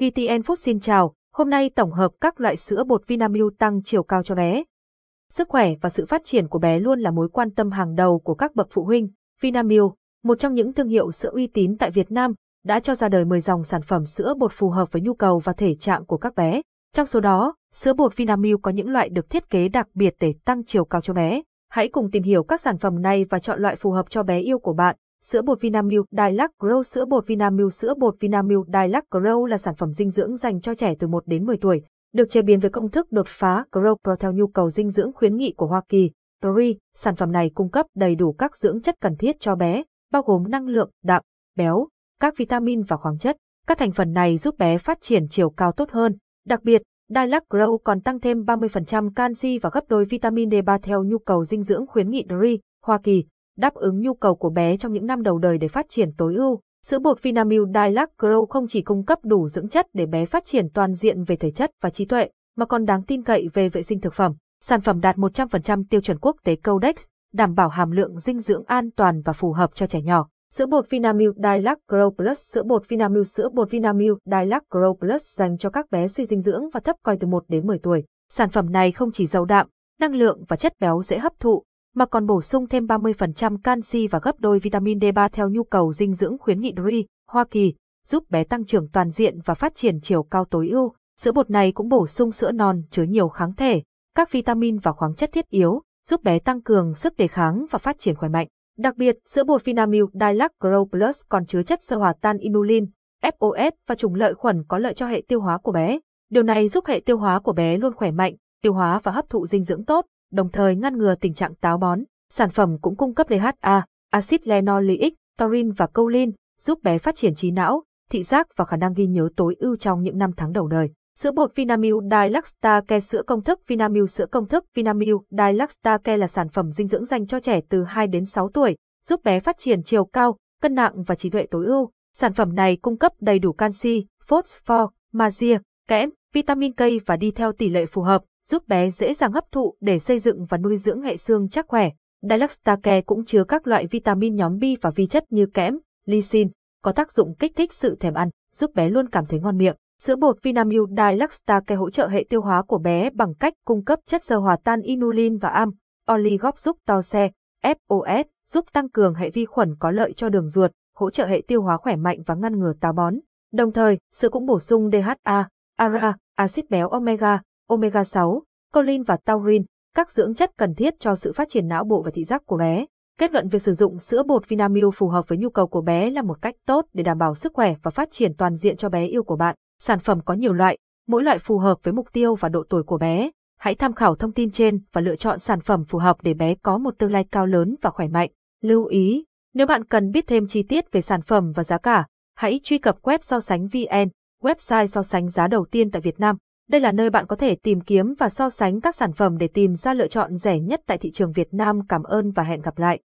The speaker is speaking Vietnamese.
VTN Food xin chào, hôm nay tổng hợp các loại sữa bột Vinamilk tăng chiều cao cho bé. Sức khỏe và sự phát triển của bé luôn là mối quan tâm hàng đầu của các bậc phụ huynh. Vinamilk, một trong những thương hiệu sữa uy tín tại Việt Nam, đã cho ra đời 10 dòng sản phẩm sữa bột phù hợp với nhu cầu và thể trạng của các bé. Trong số đó, sữa bột Vinamilk có những loại được thiết kế đặc biệt để tăng chiều cao cho bé. Hãy cùng tìm hiểu các sản phẩm này và chọn loại phù hợp cho bé yêu của bạn. Sữa bột Vinamilk Dilac Grow Sữa bột Vinamilk Sữa bột Vinamilk Dilac Grow là sản phẩm dinh dưỡng dành cho trẻ từ 1 đến 10 tuổi, được chế biến với công thức đột phá Grow Pro theo nhu cầu dinh dưỡng khuyến nghị của Hoa Kỳ. Pri, sản phẩm này cung cấp đầy đủ các dưỡng chất cần thiết cho bé, bao gồm năng lượng, đạm, béo, các vitamin và khoáng chất. Các thành phần này giúp bé phát triển chiều cao tốt hơn. Đặc biệt, Dilac Grow còn tăng thêm 30% canxi và gấp đôi vitamin D3 theo nhu cầu dinh dưỡng khuyến nghị DRI, Hoa Kỳ đáp ứng nhu cầu của bé trong những năm đầu đời để phát triển tối ưu. Sữa bột Vinamilk Dilac Grow không chỉ cung cấp đủ dưỡng chất để bé phát triển toàn diện về thể chất và trí tuệ, mà còn đáng tin cậy về vệ sinh thực phẩm. Sản phẩm đạt 100% tiêu chuẩn quốc tế Codex, đảm bảo hàm lượng dinh dưỡng an toàn và phù hợp cho trẻ nhỏ. Sữa bột Vinamilk Dilac Grow Plus Sữa bột Vinamilk Sữa bột Vinamilk Dilac Grow Plus dành cho các bé suy dinh dưỡng và thấp còi từ 1 đến 10 tuổi. Sản phẩm này không chỉ giàu đạm, năng lượng và chất béo dễ hấp thụ, mà còn bổ sung thêm 30% canxi và gấp đôi vitamin D3 theo nhu cầu dinh dưỡng khuyến nghị DRI, Hoa Kỳ, giúp bé tăng trưởng toàn diện và phát triển chiều cao tối ưu. Sữa bột này cũng bổ sung sữa non chứa nhiều kháng thể, các vitamin và khoáng chất thiết yếu, giúp bé tăng cường sức đề kháng và phát triển khỏe mạnh. Đặc biệt, sữa bột Vinamilk Dilac Grow Plus còn chứa chất sơ hòa tan inulin, FOS và trùng lợi khuẩn có lợi cho hệ tiêu hóa của bé. Điều này giúp hệ tiêu hóa của bé luôn khỏe mạnh, tiêu hóa và hấp thụ dinh dưỡng tốt, đồng thời ngăn ngừa tình trạng táo bón. Sản phẩm cũng cung cấp DHA, axit linoleic, taurin và choline, giúp bé phát triển trí não, thị giác và khả năng ghi nhớ tối ưu trong những năm tháng đầu đời. Sữa bột Vinamilk Dilaxta Care sữa công thức Vinamilk sữa công thức Vinamilk Dilaxta Care là sản phẩm dinh dưỡng dành cho trẻ từ 2 đến 6 tuổi, giúp bé phát triển chiều cao, cân nặng và trí tuệ tối ưu. Sản phẩm này cung cấp đầy đủ canxi, phosphor, magie, kẽm, vitamin K và đi theo tỷ lệ phù hợp, giúp bé dễ dàng hấp thụ để xây dựng và nuôi dưỡng hệ xương chắc khỏe. Dilaxtacare cũng chứa các loại vitamin nhóm B và vi chất như kẽm, lysine, có tác dụng kích thích sự thèm ăn, giúp bé luôn cảm thấy ngon miệng. Sữa bột Vinamilk Dilaxtacare hỗ trợ hệ tiêu hóa của bé bằng cách cung cấp chất sơ hòa tan inulin và am, xe, FOS, giúp tăng cường hệ vi khuẩn có lợi cho đường ruột, hỗ trợ hệ tiêu hóa khỏe mạnh và ngăn ngừa táo bón. Đồng thời, sữa cũng bổ sung DHA, ARA, axit béo omega, omega 6, choline và taurin, các dưỡng chất cần thiết cho sự phát triển não bộ và thị giác của bé. Kết luận việc sử dụng sữa bột Vinamilk phù hợp với nhu cầu của bé là một cách tốt để đảm bảo sức khỏe và phát triển toàn diện cho bé yêu của bạn. Sản phẩm có nhiều loại, mỗi loại phù hợp với mục tiêu và độ tuổi của bé. Hãy tham khảo thông tin trên và lựa chọn sản phẩm phù hợp để bé có một tương lai cao lớn và khỏe mạnh. Lưu ý, nếu bạn cần biết thêm chi tiết về sản phẩm và giá cả, hãy truy cập web so sánh VN, website so sánh giá đầu tiên tại Việt Nam. Đây là nơi bạn có thể tìm kiếm và so sánh các sản phẩm để tìm ra lựa chọn rẻ nhất tại thị trường Việt Nam. Cảm ơn và hẹn gặp lại.